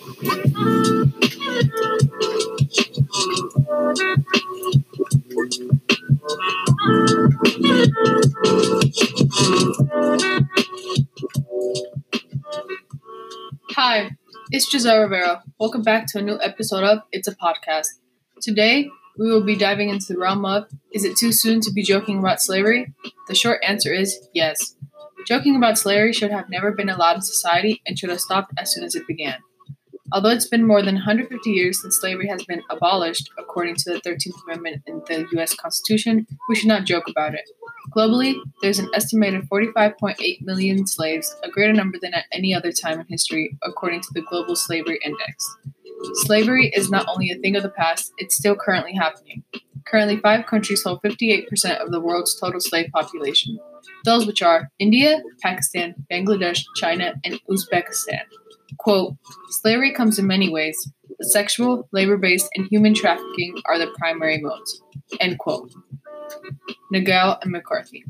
Hi, it's Giselle Rivera. Welcome back to a new episode of It's a Podcast. Today, we will be diving into the realm of Is it too soon to be joking about slavery? The short answer is yes. Joking about slavery should have never been allowed in society and should have stopped as soon as it began. Although it's been more than 150 years since slavery has been abolished, according to the 13th Amendment in the U.S. Constitution, we should not joke about it. Globally, there's an estimated 45.8 million slaves, a greater number than at any other time in history, according to the Global Slavery Index. Slavery is not only a thing of the past, it's still currently happening. Currently, five countries hold 58% of the world's total slave population, those which are India, Pakistan, Bangladesh, China, and Uzbekistan. Quote, slavery comes in many ways, but sexual, labor based, and human trafficking are the primary modes. End quote. Nagel and McCarthy.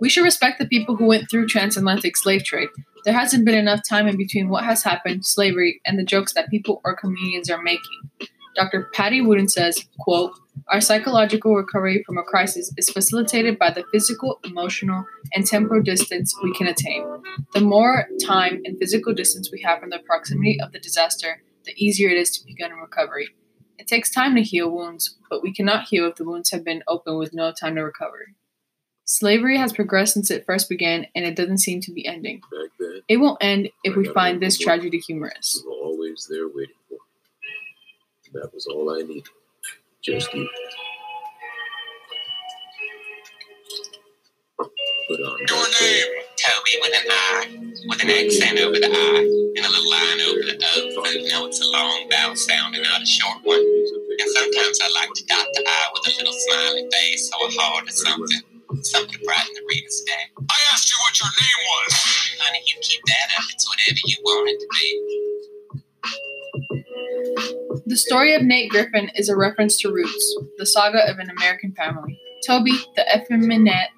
We should respect the people who went through transatlantic slave trade. There hasn't been enough time in between what has happened, slavery, and the jokes that people or comedians are making. Dr. Patty Wooten says, quote, Our psychological recovery from a crisis is facilitated by the physical, emotional, and temporal distance we can attain. The more time and physical distance we have from the proximity of the disaster, the easier it is to begin recovery. It takes time to heal wounds, but we cannot heal if the wounds have been open with no time to recover. Slavery has progressed since it first began, and it doesn't seem to be ending. Then, It won't end if we find this tragedy humorous. you were always there waiting. That was all I needed. Just you. Put on Your name. Toby with an I, with an accent over the I, and a little line over the O. You know it's a long vowel sound and not a short one. And sometimes I like to dot the I with a little smiley face or a heart or something. Something to brighten the reader's day. I asked you what your name was. Honey, you keep that up. It's whatever you want it to be. The story of Nate Griffin is a reference to Roots, the saga of an American family. Toby, the effeminate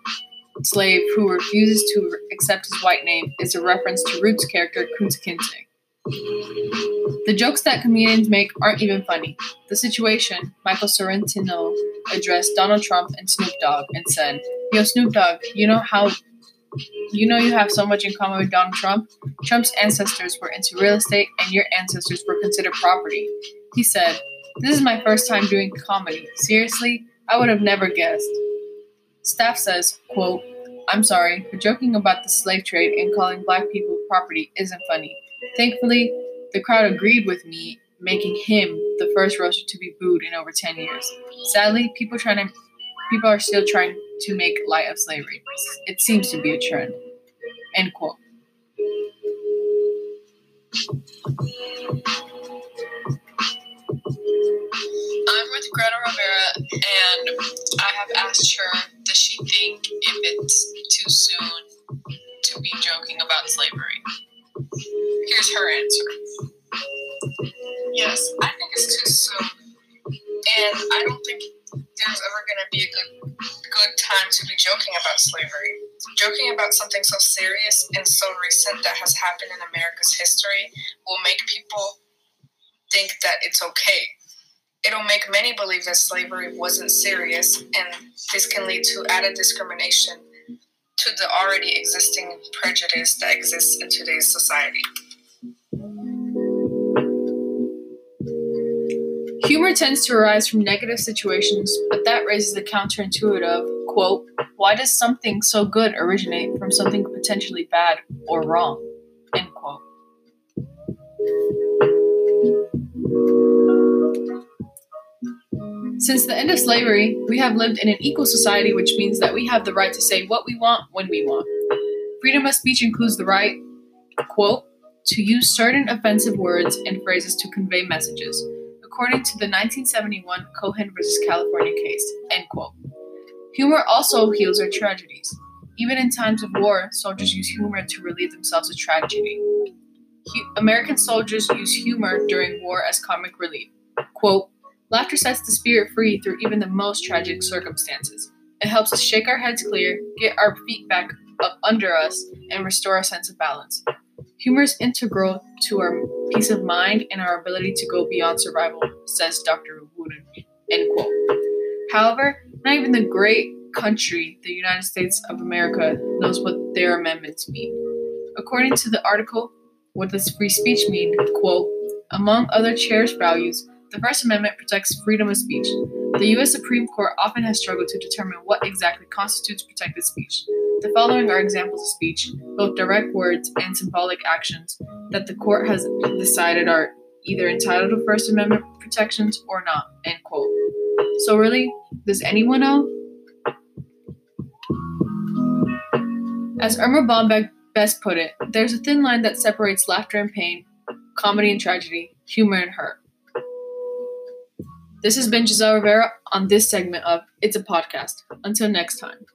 slave who refuses to accept his white name, is a reference to Roots' character Kunta Kinte. The jokes that comedians make aren't even funny. The situation, Michael Sorrentino addressed Donald Trump and Snoop Dogg and said, Yo, Snoop Dogg, you know how you know you have so much in common with Donald Trump? Trump's ancestors were into real estate and your ancestors were considered property. He said, This is my first time doing comedy. Seriously, I would have never guessed. Staff says, quote, I'm sorry, but joking about the slave trade and calling black people property isn't funny. Thankfully, the crowd agreed with me, making him the first roaster to be booed in over 10 years. Sadly, people trying to people are still trying to make light of slavery. It seems to be a trend. End quote. Greta Rivera, and I have asked her, does she think if it's too soon to be joking about slavery? Here's her answer. Yes, I think it's too soon, and I don't think there's ever going to be a good good time to be joking about slavery. Joking about something so serious and so recent that has happened in America's history will make people think that it's okay it'll make many believe that slavery wasn't serious, and this can lead to added discrimination to the already existing prejudice that exists in today's society. Humor tends to arise from negative situations, but that raises the counterintuitive quote, why does something so good originate from something potentially bad or wrong? End quote. Since the end of slavery, we have lived in an equal society, which means that we have the right to say what we want when we want. Freedom of speech includes the right, quote, to use certain offensive words and phrases to convey messages, according to the 1971 Cohen versus California case, end quote. Humor also heals our tragedies. Even in times of war, soldiers use humor to relieve themselves of tragedy. American soldiers use humor during war as comic relief. Quote, Laughter sets the spirit free through even the most tragic circumstances. It helps us shake our heads clear, get our feet back up under us and restore a sense of balance. Humor is integral to our peace of mind and our ability to go beyond survival, says Dr. Wooten. End quote. However, not even the great country, the United States of America, knows what their amendments mean. According to the article, what does free speech mean? Quote, among other cherished values, the First Amendment protects freedom of speech. The U.S. Supreme Court often has struggled to determine what exactly constitutes protected speech. The following are examples of speech, both direct words and symbolic actions, that the court has decided are either entitled to First Amendment protections or not. End quote. So, really, does anyone know? As Erma Bombeck best put it, there's a thin line that separates laughter and pain, comedy and tragedy, humor and hurt. This has been Giselle Rivera on this segment of It's a Podcast. Until next time.